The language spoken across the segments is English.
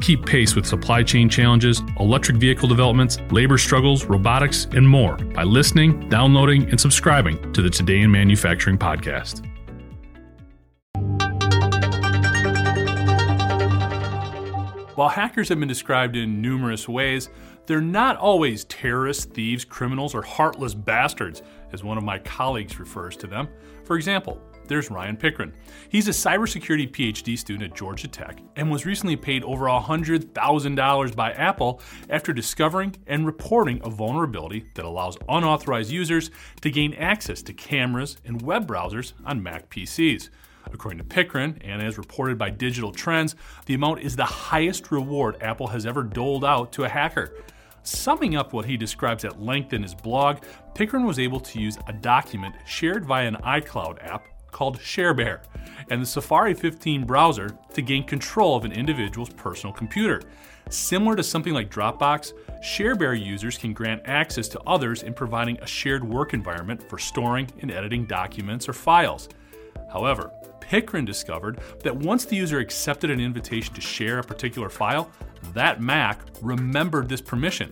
Keep pace with supply chain challenges, electric vehicle developments, labor struggles, robotics, and more by listening, downloading, and subscribing to the Today in Manufacturing podcast. While hackers have been described in numerous ways, they're not always terrorists, thieves, criminals, or heartless bastards, as one of my colleagues refers to them. For example, there's Ryan Pickren. He's a cybersecurity PhD student at Georgia Tech and was recently paid over $100,000 by Apple after discovering and reporting a vulnerability that allows unauthorized users to gain access to cameras and web browsers on Mac PCs. According to Pickren, and as reported by Digital Trends, the amount is the highest reward Apple has ever doled out to a hacker. Summing up what he describes at length in his blog, Pickren was able to use a document shared via an iCloud app called ShareBear and the Safari 15 browser to gain control of an individual's personal computer. Similar to something like Dropbox, ShareBear users can grant access to others in providing a shared work environment for storing and editing documents or files. However, Pickren discovered that once the user accepted an invitation to share a particular file, that Mac remembered this permission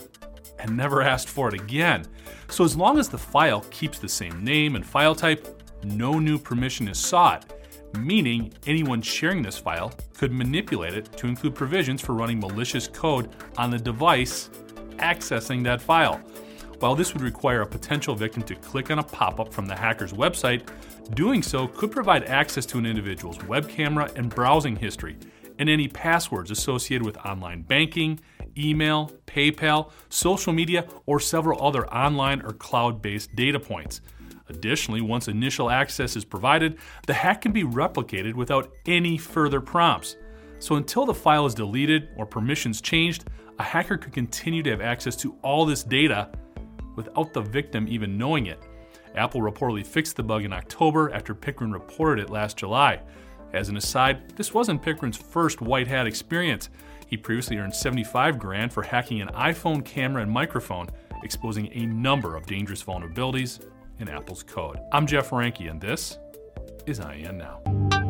and never asked for it again. So, as long as the file keeps the same name and file type, no new permission is sought, meaning anyone sharing this file could manipulate it to include provisions for running malicious code on the device accessing that file. While this would require a potential victim to click on a pop up from the hacker's website, doing so could provide access to an individual's web camera and browsing history, and any passwords associated with online banking, email, PayPal, social media, or several other online or cloud based data points. Additionally, once initial access is provided, the hack can be replicated without any further prompts. So until the file is deleted or permissions changed, a hacker could continue to have access to all this data without the victim even knowing it. Apple reportedly fixed the bug in October after Pickren reported it last July. As an aside, this wasn't Pickren's first white hat experience. He previously earned 75 grand for hacking an iPhone camera and microphone, exposing a number of dangerous vulnerabilities in Apple's code. I'm Jeff Reinke, and this is IEN Now.